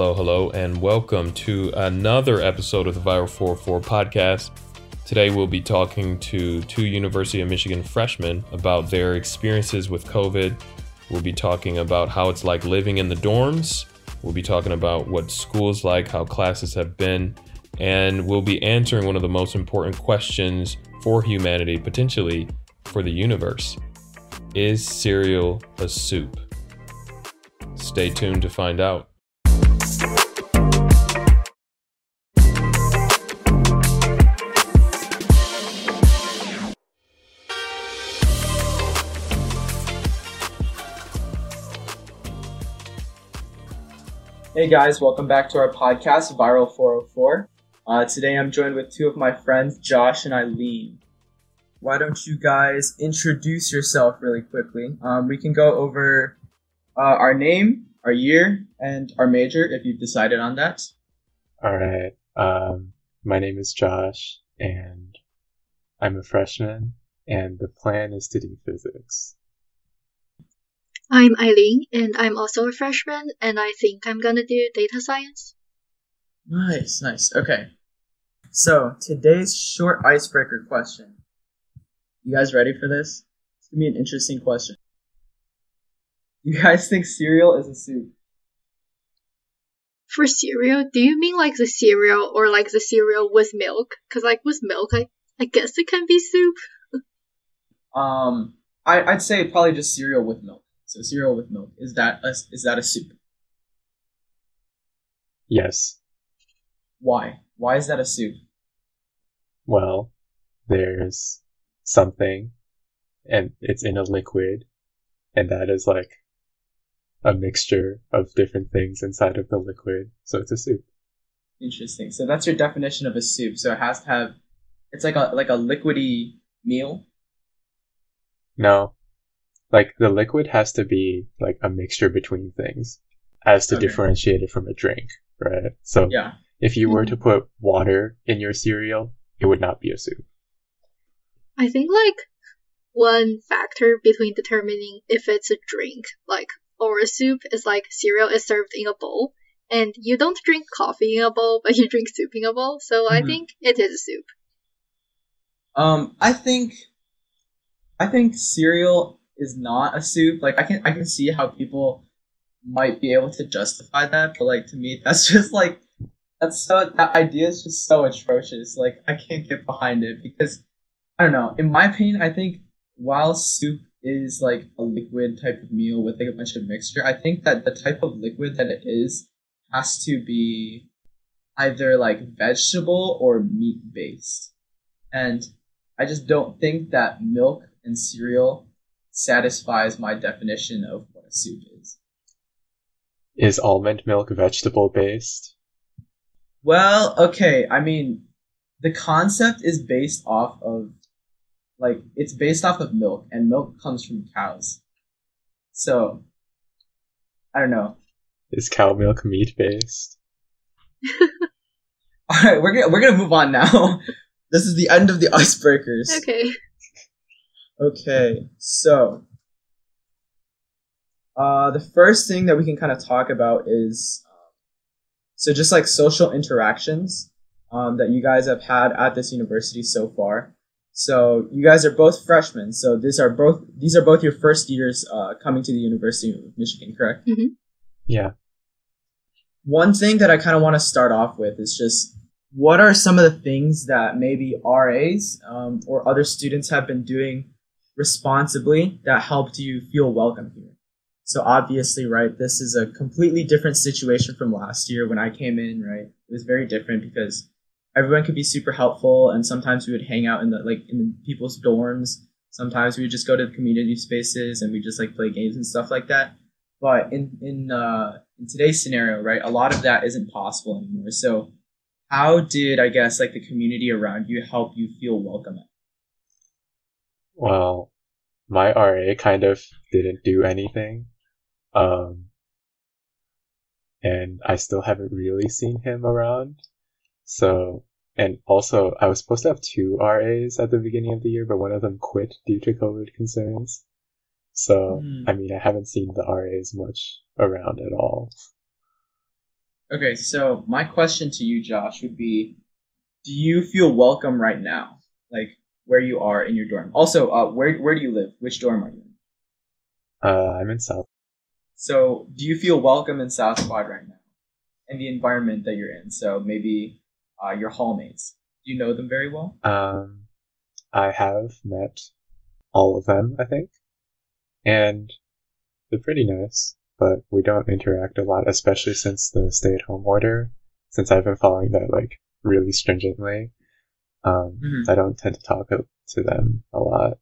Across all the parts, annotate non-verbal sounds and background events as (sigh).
Hello, hello, and welcome to another episode of the Viral 404 podcast. Today, we'll be talking to two University of Michigan freshmen about their experiences with COVID. We'll be talking about how it's like living in the dorms. We'll be talking about what school's like, how classes have been, and we'll be answering one of the most important questions for humanity, potentially for the universe Is cereal a soup? Stay tuned to find out. Hey guys, welcome back to our podcast, Viral 404. Uh, today I'm joined with two of my friends, Josh and Eileen. Why don't you guys introduce yourself really quickly? Um, we can go over uh, our name, our year, and our major if you've decided on that. All right. Um, my name is Josh, and I'm a freshman, and the plan is to do physics. I'm Eileen, and I'm also a freshman, and I think I'm gonna do data science. Nice, nice. Okay. So, today's short icebreaker question. You guys ready for this? It's gonna be an interesting question. You guys think cereal is a soup? For cereal, do you mean like the cereal or like the cereal with milk? Cause like with milk, I, I guess it can be soup. Um, I, I'd say probably just cereal with milk. So cereal with milk is that a, is that a soup? Yes. Why? Why is that a soup? Well, there's something, and it's in a liquid, and that is like a mixture of different things inside of the liquid, so it's a soup. Interesting. So that's your definition of a soup. So it has to have, it's like a like a liquidy meal. No, like the liquid has to be like a mixture between things as to Okay. differentiate it from a drink, right? So Yeah. if you were to put water in your cereal, it would not be a soup. I think like one factor between determining if it's a drink, like, or a soup is like cereal is served in a bowl, and you don't drink coffee in a bowl, but you drink soup in a bowl, so I Mhm. think it is a soup. Um, I think, I think cereal is not a soup. Like I can I can see how people might be able to justify that, but like to me, (laughs) that's just like that's so that idea is just so atrocious. Like I can't get behind it because I don't know. In my opinion, I think while soup is like a liquid type of meal with like a bunch of mixture, I think that the type of liquid that it is has to be either like vegetable or meat based. And I just don't think that milk and cereal satisfies my definition of what a soup is. Is almond milk vegetable based? Well, okay, I mean, the concept is based off of, like, it's based off of milk, and milk comes from cows. So, I don't know. Is cow milk meat based? (laughs) All right, we're gonna we're gonna move on now. (laughs) this is the end of the icebreakers. Okay. Okay, so uh, the first thing that we can kind of talk about is um, so just like social interactions um, that you guys have had at this university so far. So you guys are both freshmen. So these are both these are both your first years uh, coming to the University of Michigan, correct? Yeah. One thing that I kind of want to start off with is just what are some of the things that maybe RAs um, or other students have been doing responsibly that helped you feel welcome here? So obviously, right, this is a completely different situation from last year when I came in, right? It was very different because everyone could be super helpful and sometimes we would hang out in the like in people's dorms. Sometimes we would just go to the community spaces and we just like play games and stuff like that. But in in uh in today's scenario, right, a lot of that isn't possible anymore. So how did I guess like the community around you help you feel welcome? Well, my RA kind of didn't do anything. Um, and I still haven't really seen him around. So, and also, I was supposed to have two RAs at the beginning of the year, but one of them quit due to COVID concerns. So, Hmm. I mean, I haven't seen the RAs much around at all. Okay, so my question to you, Josh, would be Do you feel welcome right now? Like where you are in your dorm? Also, uh, where, where do you live? Which dorm are you in? Uh, I'm in South. So, do you feel welcome in South Quad right now? In the environment that you're in? So, maybe uh, your hallmates. Do you know them very well? Um, I have met all of them, I think, and they're pretty nice. But we don't interact a lot, especially since the stay-at-home order. Since I've been following that like really stringently, um, Mhm. I don't tend to talk to them a lot.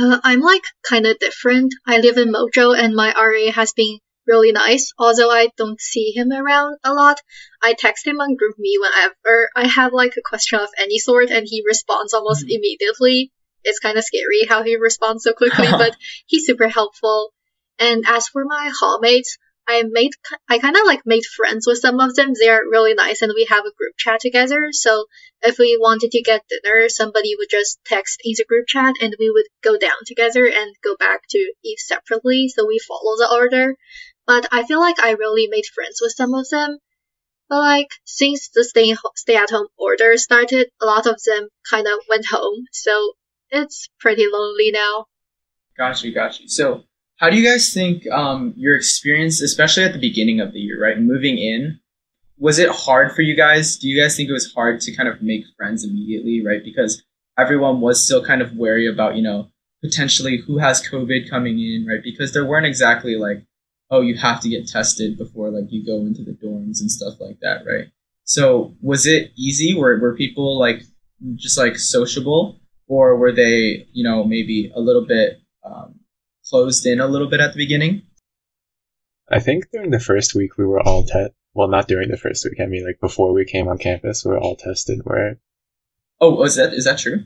Uh, I'm like kind of different. I live in Mojo and my RA has been really nice. Although I don't see him around a lot, I text him on GroupMe whenever I have like a question of any sort and he responds almost Mhm. immediately. It's kind of scary how he responds so quickly, (laughs) but he's super helpful. And as for my hallmates, I made I kind of like made friends with some of them. They're really nice, and we have a group chat together. So if we wanted to get dinner, somebody would just text in the group chat, and we would go down together and go back to eat separately. So we follow the order. But I feel like I really made friends with some of them. But like since the stay stay at home order started, a lot of them kind of went home. So it's pretty lonely now. Got you, got you. So, how do you guys think um, your experience, especially at the beginning of the year, right, moving in, was it hard for you guys? Do you guys think it was hard to kind of make friends immediately, right? Because everyone was still kind of wary about, you know, potentially who has COVID coming in, right? Because there weren't exactly like, oh, you have to get tested before like you go into the dorms and stuff like that, right? So, was it easy? Were were people like just like sociable, or were they, you know, maybe a little bit um, closed in a little bit at the beginning? I think during the first week we were all te- well, not during the first week. I mean, like before we came on campus, we were all tested. Where Oh, is that is that true?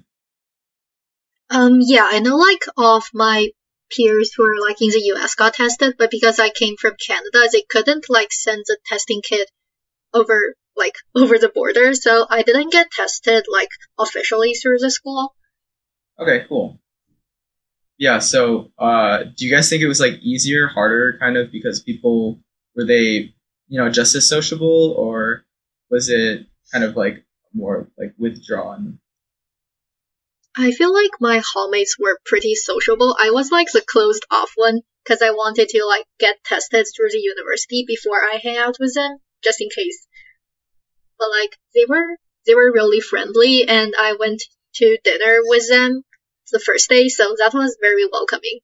Um, yeah, I know like all of my peers who are like in the US got tested, but because I came from Canada, they couldn't like send the testing kit over like (laughs) over the border, so I didn't get tested like officially through the school. Okay, cool. Yeah, so uh, do you guys think it was like easier, harder, kind of because people were they, you know, just as sociable, or was it kind of like more like withdrawn? I feel like my hallmates were pretty sociable. I was like the closed off one because I wanted to like get tested through the university before I hang out with them, just in case. But like they were they were really friendly, and I went to dinner with them the first day, so that was very welcoming.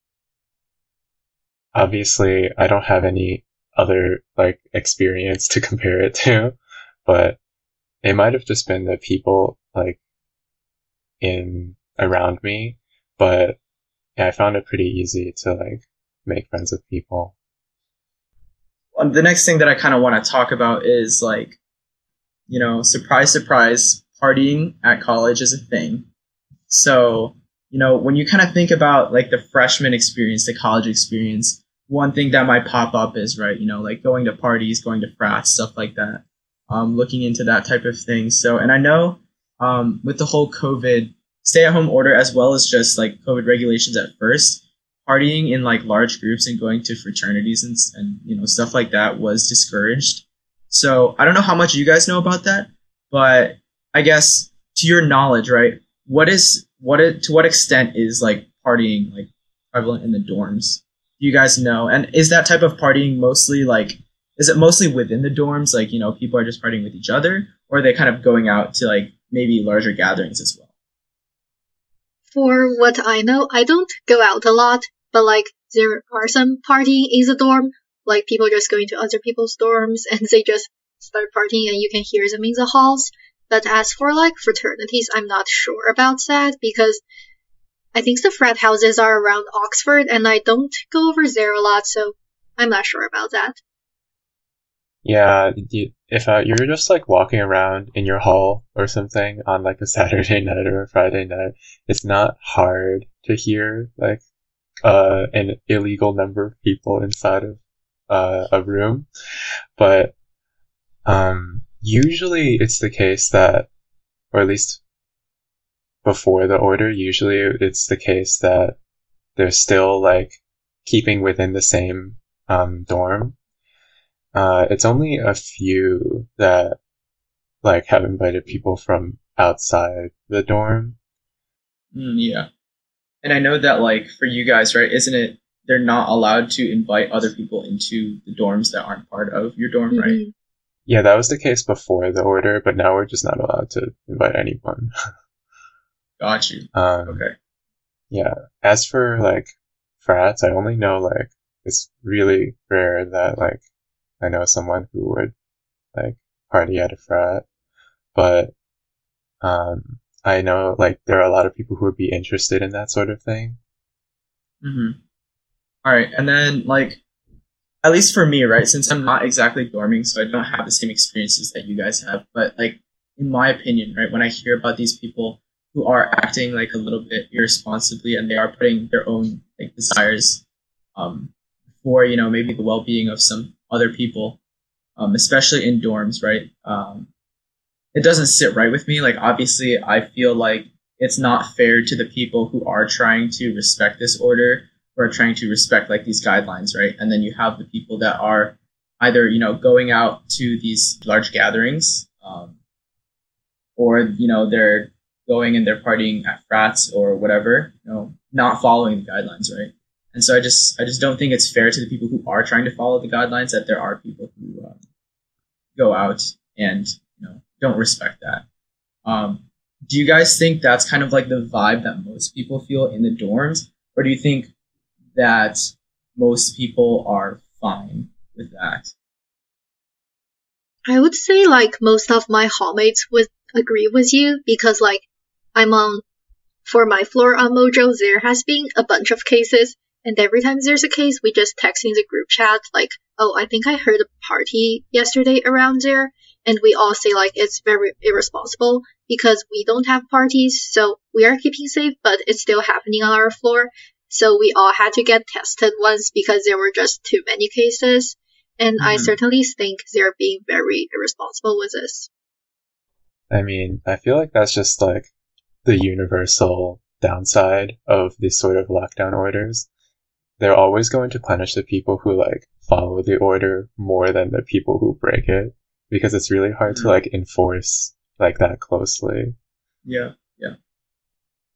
obviously I don't have any other like experience to (laughs) compare it to, but it might have just been the people like in around me, but yeah, I found it pretty easy to like make friends with people. Um, the next thing that I kind of want to talk about is like, you know, surprise, surprise, partying at college is a thing. So, you know, when you kind of think about like the freshman experience, the college experience, one thing that might pop up is, right, you know, like going to parties, going to frats, stuff like that, um, looking into that type of thing. So, and I know um, with the whole COVID stay at home order, as well as just like COVID regulations at first, partying in like large groups and going to fraternities and, and you know stuff like that was discouraged. So I don't know how much you guys know about that, but I guess to your knowledge, right? What is what it, to what extent is like partying like prevalent in the dorms? Do you guys know? And is that type of partying mostly like is it mostly within the dorms? Like you know people are just partying with each other, or are they kind of going out to like maybe larger gatherings as well? For what I know, I don't go out a lot, but like there are some partying in the dorm, like people just going to other people's dorms and they just start partying and you can hear them in the halls. But as for like fraternities, I'm not sure about that because I think the frat houses are around Oxford and I don't go over there a lot, so I'm not sure about that. Yeah, if uh, you're just like walking around in your hall or something on like a Saturday (laughs) night or a Friday night, it's not hard to hear like uh, an illegal number of people inside of uh, a room, but um, usually it's the case that, or at least before the order, usually it's the case that they're still like keeping within the same um, dorm. Uh, it's only a few that like have invited people from outside the dorm. Mm, yeah. And I know that like for you guys, right? Isn't it they're not allowed to invite other people into the dorms that aren't part of your dorm, mm-hmm. right? Yeah, that was the case before the order, but now we're just not allowed to invite anyone. (laughs) Got you. Um, okay. Yeah. As for like frats, I only know like it's really rare that like I know someone who would like party at a frat, but um, I know like there are a lot of people who would be interested in that sort of thing. Mm-hmm. All right, and then like at least for me, right? Since I'm not exactly dorming, so I don't have the same experiences that you guys have. But like in my opinion, right, when I hear about these people who are acting like a little bit irresponsibly and they are putting their own like desires um, for you know maybe the well-being of some other people, um, especially in dorms, right? Um, it doesn't sit right with me. Like obviously, I feel like it's not fair to the people who are trying to respect this order or are trying to respect like these guidelines, right? And then you have the people that are either you know going out to these large gatherings, um, or you know they're going and they're partying at frats or whatever, you know, not following the guidelines, right? And so I just I just don't think it's fair to the people who are trying to follow the guidelines that there are people who um, go out and you know don't respect that. Um, do you guys think that's kind of like the vibe that most people feel in the dorms, or do you think that most people are fine with that? I would say like most of my hallmates would agree with you because like I'm on for my floor on Mojo, there has been a bunch of cases and every time there's a case, we just text in the group chat, like, oh, I think I heard a party yesterday around there. And we all say, like, it's very irresponsible because we don't have parties. So we are keeping safe, but it's still happening on our floor. So we all had to get tested once because there were just too many cases. And mm-hmm. I certainly think they're being very irresponsible with this. I mean, I feel like that's just like the universal downside of these sort of lockdown orders they're always going to punish the people who like follow the order more than the people who break it because it's really hard mm-hmm. to like enforce like that closely. Yeah, yeah.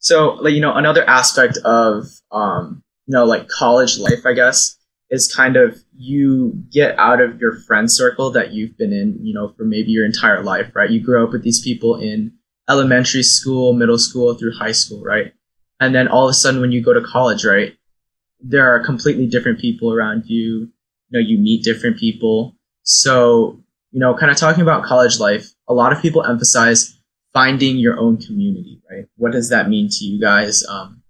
So, like you know, another aspect of um, you know, like college life, I guess, is kind of you get out of your friend circle that you've been in, you know, for maybe your entire life, right? You grow up with these people in elementary school, middle school, through high school, right? And then all of a sudden when you go to college, right, there are completely different people around you. You know, you meet different people. So, you know, kind of talking about college life, a lot of people emphasize finding your own community, right? What does that mean to you guys? Um,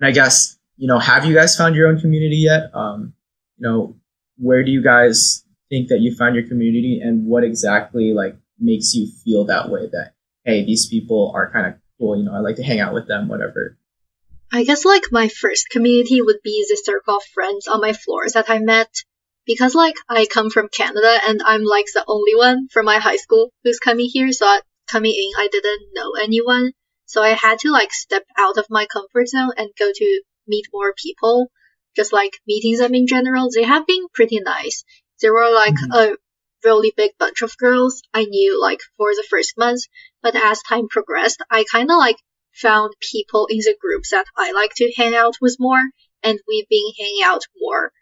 and I guess, you know, have you guys found your own community yet? Um, you know, where do you guys think that you found your community and what exactly like makes you feel that way that, hey, these people are kind of cool, you know, I like to hang out with them, whatever. I guess like my first community would be the circle of friends on my floors that I met. Because like I come from Canada and I'm like the only one from my high school who's coming here, so coming in I didn't know anyone. So I had to like step out of my comfort zone and go to meet more people. Just like meeting them in general, they have been pretty nice. There were like mm-hmm. a really big bunch of girls I knew like for the first month, but as time progressed, I kind of like found people in the groups that I like to hang out with more, and we've been hanging out more.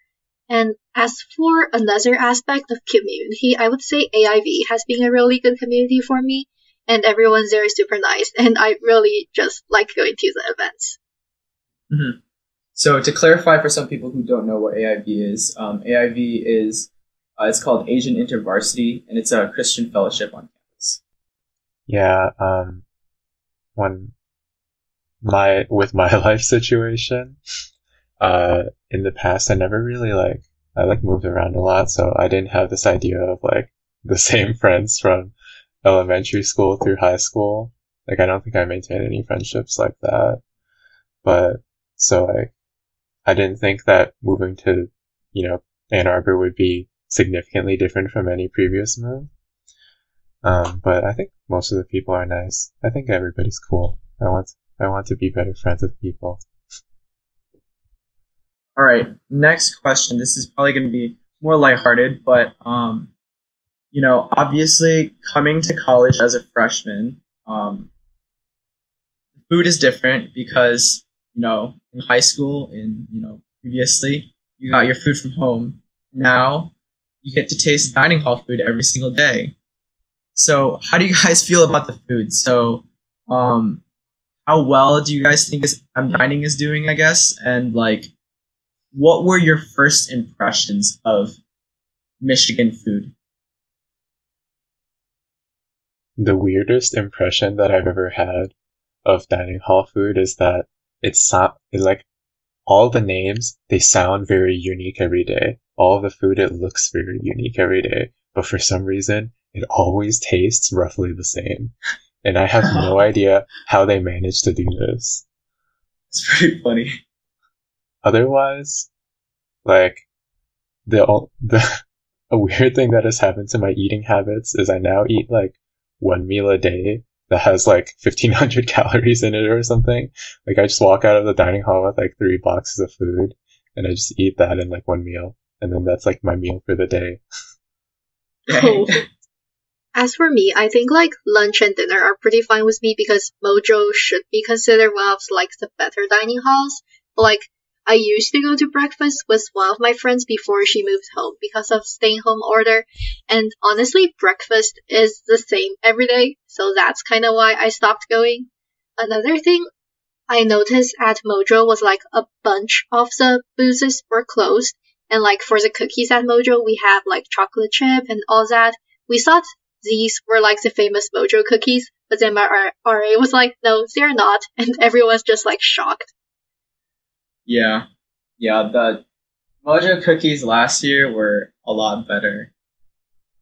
And as for another aspect of community, I would say AIV has been a really good community for me, and everyone's there is super nice, and I really just like going to the events. Mm-hmm. So to clarify for some people who don't know what AIV is, um, AIV is uh, it's called Asian InterVarsity, and it's a Christian fellowship on campus. Yeah, um, one my with my (laughs) life situation uh in the past i never really like i like moved around a lot so i didn't have this idea of like the (laughs) same friends from elementary school through high school. Like i don't think i maintained any friendships like that. But so like i didn't think that moving to you know ann arbor would be significantly different from any previous move. Um, but i think most of the people are nice. I think everybody's cool. I want I want to be better friends with people. All right, next question. This is probably going to be more lighthearted, but um, you know, obviously coming to college as a freshman, um, food is different because you know in high school and, you know previously you got your food from home. Now you get to taste dining hall food every single day. So how do you guys feel about the food? So um, how well do you guys think is um, dining is doing? I guess and like what were your first impressions of Michigan food? The weirdest impression that I've ever had of dining hall food is that it's it like all the names they sound very unique every day. All the food it looks very unique every day, but for some reason it always tastes roughly the same. And I have no (laughs) idea how they manage to do this. It's pretty funny. Otherwise, like the (laughs) the a weird thing that has happened to my eating habits is I now eat like one meal a day that has like 1500 (laughs) calories in it or something. Like I just walk out of the dining hall with like three boxes of food and I just eat that in like one meal. And then that's like my meal for the day. Oh. As for me, I think like lunch and dinner are pretty fine with me because Mojo should be considered one of like the better dining halls. But like I used to go to breakfast with one of my friends before she moved home because of staying home order. And honestly, breakfast is the same every day. So that's kind of why I stopped going. Another thing I noticed at Mojo was like a bunch of the booths were closed. And like for the cookies at Mojo, we have like chocolate chip and all that. We thought these were like the famous Mojo cookies, but then my RA was like, no, they're not. (laughs) And everyone's just like shocked. Yeah. Yeah, the Mojo cookies last year were a lot better.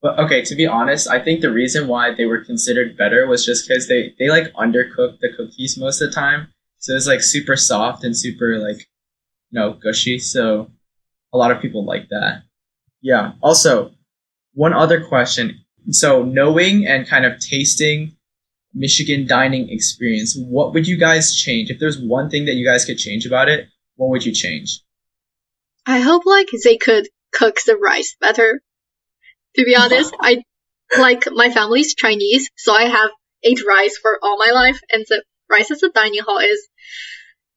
But okay, to be honest, I think the reason why they were considered better was just because they, they like undercooked the cookies most of the time. So it's like super soft and super like, you know, gushy. So a lot of people like that. Yeah. Also, one other question. So knowing and kind of tasting Michigan dining experience, what would you guys change? If there's one thing that you guys could change about it, what would you change? I hope like they could cook the rice better. To be honest, I like my family's Chinese, so I have ate rice for all my life, and the rice at the dining hall is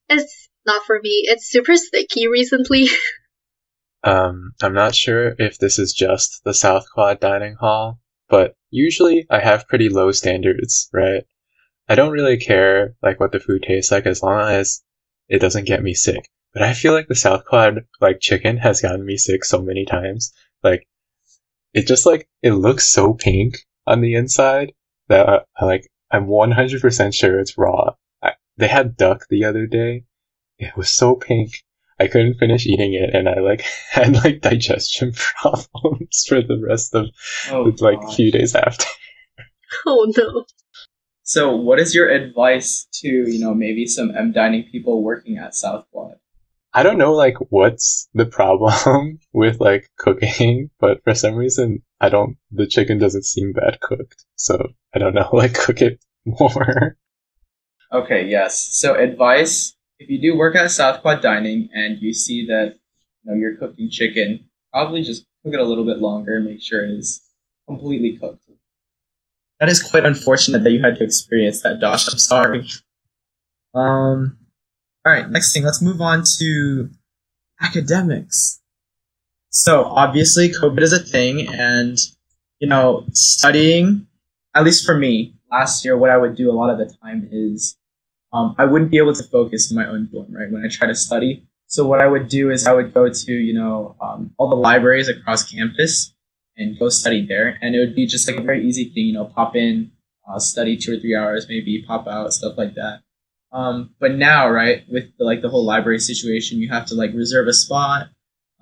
it's not for me. It's super sticky recently. (laughs) Um, I'm not sure if this is just the South Quad dining hall, but usually I have pretty low standards, right? I don't really care like what the food tastes like as long as it doesn't get me sick. But I feel like the South Quad like chicken has gotten me sick so many times. Like it just like it looks so pink on the inside that I, I like I'm 100% sure it's raw. I, they had duck the other day. It was so pink. I couldn't finish eating it and I like (laughs) had like digestion (laughs) problems for the rest of Oh, the, like gosh. few days after. (laughs) oh no. So, what is your advice to you know maybe some M dining people working at South Quad? I don't know like what's the problem (laughs) with like cooking, but for some reason I don't the chicken doesn't seem bad cooked. So I don't know, (laughs) like cook it more. Okay, yes. So, advice: if you do work at South Quad Dining and you see that you know you're cooking chicken, probably just cook it a little bit longer. Make sure it is completely cooked. That is quite unfortunate that you had to experience that, Josh. I'm sorry. Um. All right. Next thing. Let's move on to academics. So obviously, COVID is a thing, and you know, studying. At least for me, last year, what I would do a lot of the time is um, I wouldn't be able to focus in my own dorm, right, when I try to study. So what I would do is I would go to, you know, um, all the libraries across campus and go study there. And it would be just like a very easy thing, you know, pop in, uh, study two or three hours, maybe pop out, stuff like that. Um, but now, right, with the, like the whole library situation, you have to like reserve a spot,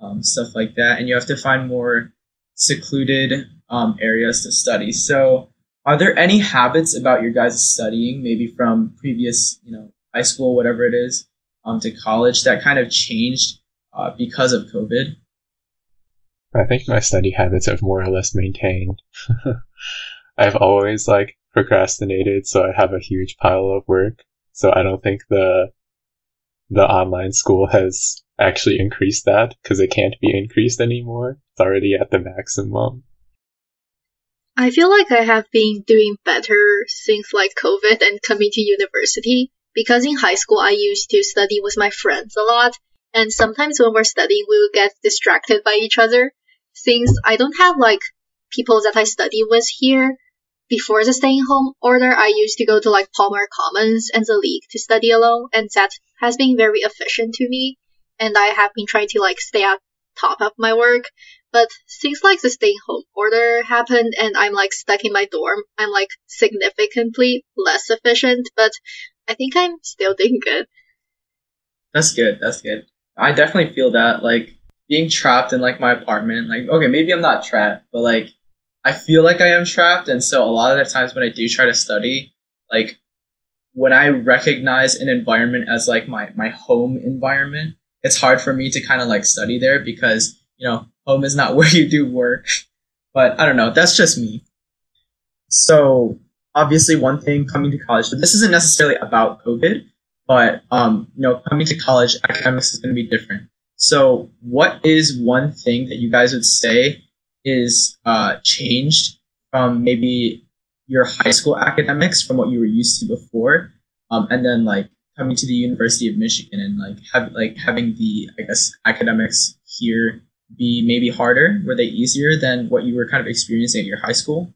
um, stuff like that, and you have to find more secluded um, areas to study. So, are there any habits about your guys' studying, maybe from previous, you know, high school, whatever it is, um, to college, that kind of changed uh, because of COVID? I think my study habits have more or less maintained. (laughs) I've always like procrastinated, so I have a huge pile of work. So I don't think the the online school has actually increased that because it can't be increased anymore. It's already at the maximum. I feel like I have been doing better since like COVID and coming to university because in high school I used to study with my friends a lot and sometimes when we're studying we would get distracted by each other. Since I don't have like people that I study with here, before the staying home order, I used to go to like Palmer Commons and the League to study alone, and that has been very efficient to me. And I have been trying to like stay at top of my work. But since like the staying home order happened and I'm like stuck in my dorm, I'm like significantly less efficient, but I think I'm still doing good. That's good. That's good. I definitely feel that like being trapped in like my apartment, like okay, maybe I'm not trapped, but like I feel like I am trapped, and so a lot of the times when I do try to study, like when I recognize an environment as like my my home environment, it's hard for me to kind of like study there because you know home is not (laughs) where you do work. But I don't know, that's just me. So obviously, one thing coming to college, but this isn't necessarily about COVID, but um, you know, coming to college, academics is going to be different. So, what is one thing that you guys would say is uh, changed from maybe your high school academics from what you were used to before, um, and then like coming to the University of Michigan and like have like having the I guess academics here be maybe harder? Were they easier than what you were kind of experiencing at your high school?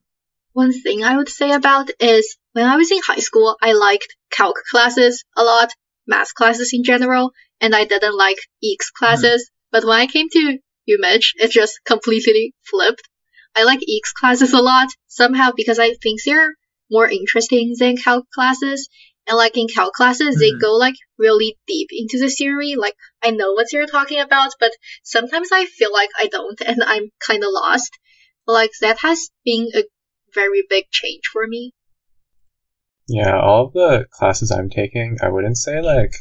One thing I would say about is when I was in high school, I liked calc classes a lot, math classes in general, and I didn't like EECS classes. Mm. But when I came to UMich, it just completely flipped. I like EECS classes a lot somehow because I think they're more interesting than calc classes. And like in calc classes, mm-hmm. they go like really deep into the theory. Like I know what you're talking about, but sometimes I feel like I don't and I'm kind of lost. Like that has been a very big change for me. Yeah, all of the classes I'm taking, I wouldn't say like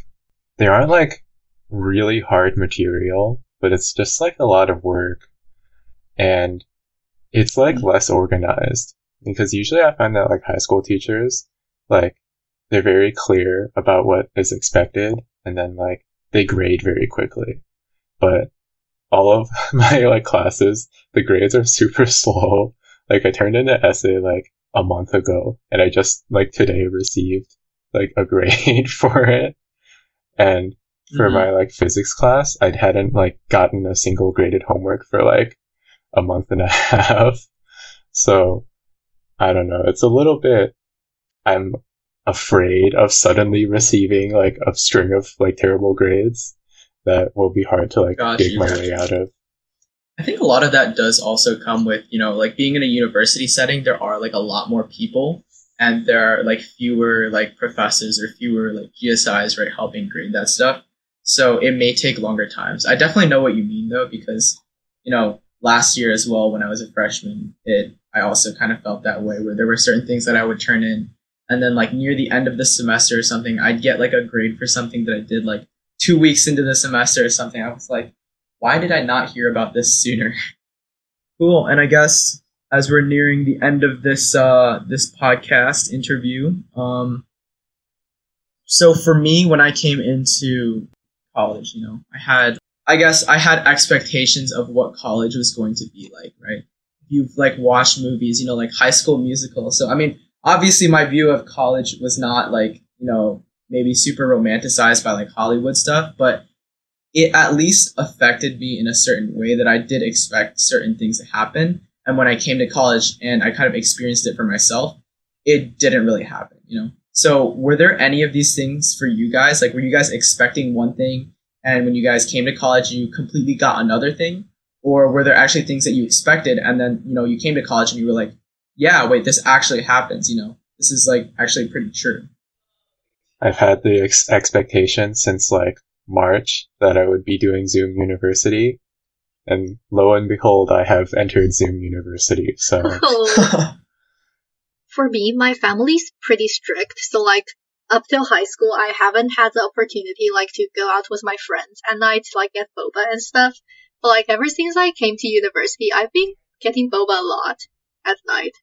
they aren't like really hard material, but it's just like a lot of work and it's like mm-hmm. less organized because usually I find that like high school teachers, like they're very clear about what is expected and then like they grade very quickly. But all of (laughs) my like classes, the grades are (laughs) super slow. Like I turned in an essay like a month ago and I just like today received like a (laughs) grade for it. And for mm-hmm. my like physics class, I hadn't like gotten a single graded homework for like a month and a (laughs) half. So I don't know. It's a little bit, I'm afraid of suddenly receiving like a string of like terrible grades that will be hard to like Gosh, dig my way out of. I think a lot of that does also come with, you know, like being in a university setting, there are like a lot more people and there are like fewer like professors or fewer like GSIs, right, helping grade that stuff. So it may take longer times. I definitely know what you mean though, because you know last year as well when I was a freshman, it I also kind of felt that way where there were certain things that I would turn in, and then like near the end of the semester or something, I'd get like a grade for something that I did like two weeks into the semester or something. I was like, why did I not hear about this sooner? (laughs) cool. And I guess as we're nearing the end of this uh, this podcast interview, um, so for me when I came into college. You know, I had, I guess, I had expectations of what college was going to be like, right? You've like watched movies, you know, like High School Musical. So I mean, obviously, my view of college was not like, you know, maybe super romanticized by like Hollywood stuff, but it at least affected me in a certain way that I did expect certain things to happen. And when I came to college and I kind of experienced it for myself, it didn't really happen, you know? So were there any of these things for you guys? Like, were you guys expecting one thing and when you guys came to college, you completely got another thing? Or were there actually things that you expected and then, you know, you came to college and you were like, yeah, wait, this actually happens, you know, this is like actually pretty true. I've had the ex- expectation since like March that I would be doing Zoom University. And lo and behold, I have entered Zoom University. So. (laughs) (laughs) for me, my family's pretty strict. So like up till high school, I haven't had the opportunity like to go out with my friends at night, like get boba and stuff. But like ever since I came to university, I've been getting boba a lot at night.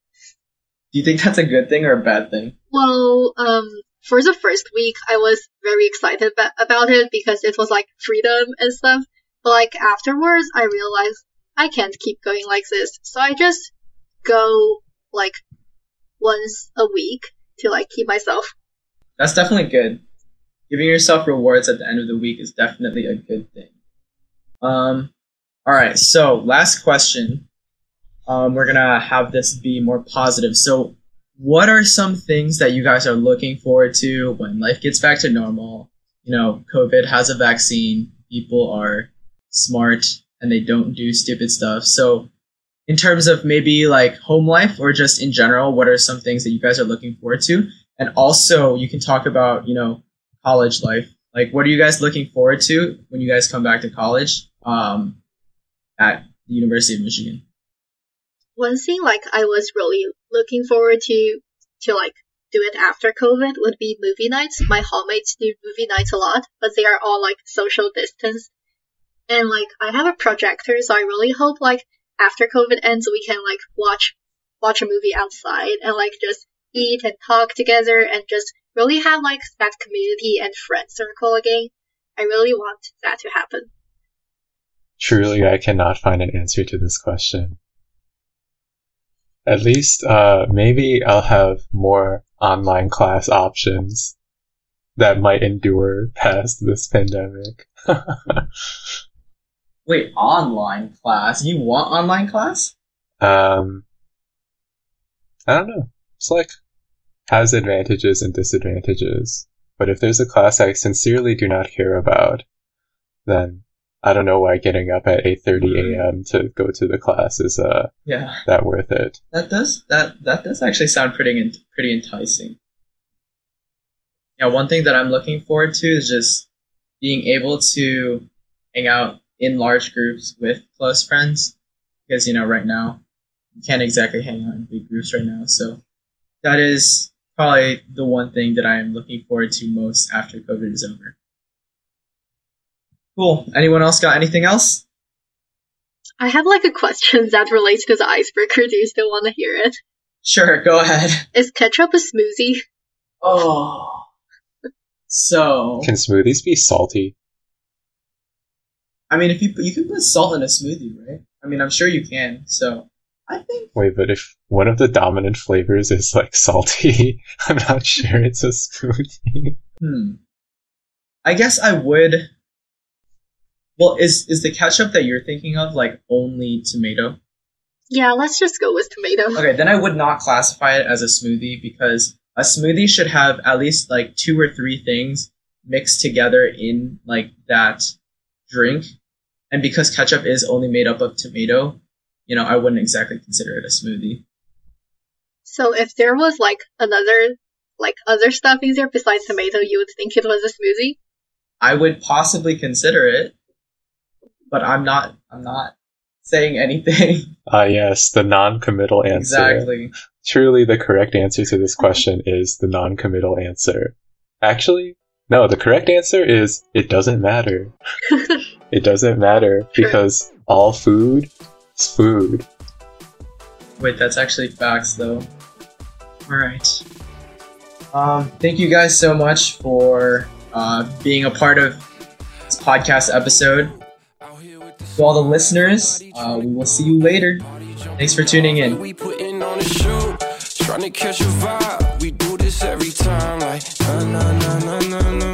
Do you think that's a good thing or a bad thing? Well, um, for the first week, I was very excited ba- about it because it was like freedom and stuff. But like afterwards, I realized I can't keep going like this. So I just go like once a week to like keep myself. That's definitely good. Giving yourself rewards at the end of the week is definitely a good thing. Um, all right. So last question. Um, we're gonna have this be more positive. So, what are some things that you guys are looking forward to when life gets back to normal? You know, COVID has a vaccine. People are smart and they don't do stupid stuff. So, in terms of maybe like home life or just in general, what are some things that you guys are looking forward to? And also, you can talk about, you know, college life. Like, what are you guys looking forward to when you guys come back to college um, at the University of Michigan? One thing like I was really looking forward to to like do it after COVID would be movie nights. My hallmates do movie nights a lot, but they are all like social distance. And like I have a projector, so I really hope like after COVID ends we can like watch watch a movie outside and like just eat and talk together and just really have like that community and friend circle again. I really want that to happen. Truly, I cannot find an answer to this question. At least, uh, maybe I'll have more online class options that might endure past this pandemic. (laughs) Wait, online class? You want online class? um, I don't know. It's like has advantages and disadvantages. But if there's a class I sincerely do not care about, then I don't know why getting up at 8:30 a.m. to go to the class is uh Yeah, that worth it. that does that that does actually sound pretty pretty enticing. Yeah, one thing that I'm looking forward to is just being able to hang out in large groups with close friends because you know right now you can't exactly hang out in big groups right now. So that is probably the one thing that I am looking forward to most after COVID is over. Cool. Anyone else got anything else? I have like a question that relates to the icebreaker. Do you still want to hear it? Sure, go ahead. Is ketchup a smoothie? Oh. So, Can smoothies be salty? I mean, if you you can put salt in a smoothie, right? I mean, I'm sure you can. So, I think Wait, but if one of the dominant flavors is like salty, (laughs) I'm not sure it's a smoothie. hmm. I guess I would Well, is is the ketchup that you're thinking of like only tomato? Yeah, let's just go with tomato. Okay, then I would not classify it as a smoothie because a smoothie should have at least like two or three things mixed together in like that drink. And because ketchup is only made up of tomato, you know, I wouldn't exactly consider it a smoothie. So if there was like another, like other stuffings there besides tomato, you would think it was a smoothie? I would possibly consider it, but I'm not I'm not saying anything. Ah, yes, the non-committal answer. exactly. Truly, the correct answer to this question is the non-committal answer. Actually, no, the correct answer is it doesn't matter. (laughs) It doesn't matter True. because all food is food. Wait, that's actually facts though. Alright. Um, thank you guys so much for uh, being a part of this podcast episode. To all the listeners, uh, we will see you later. Thanks for tuning in. We putting on a show, trying to catch a vibe. We do this every time, like na na na na na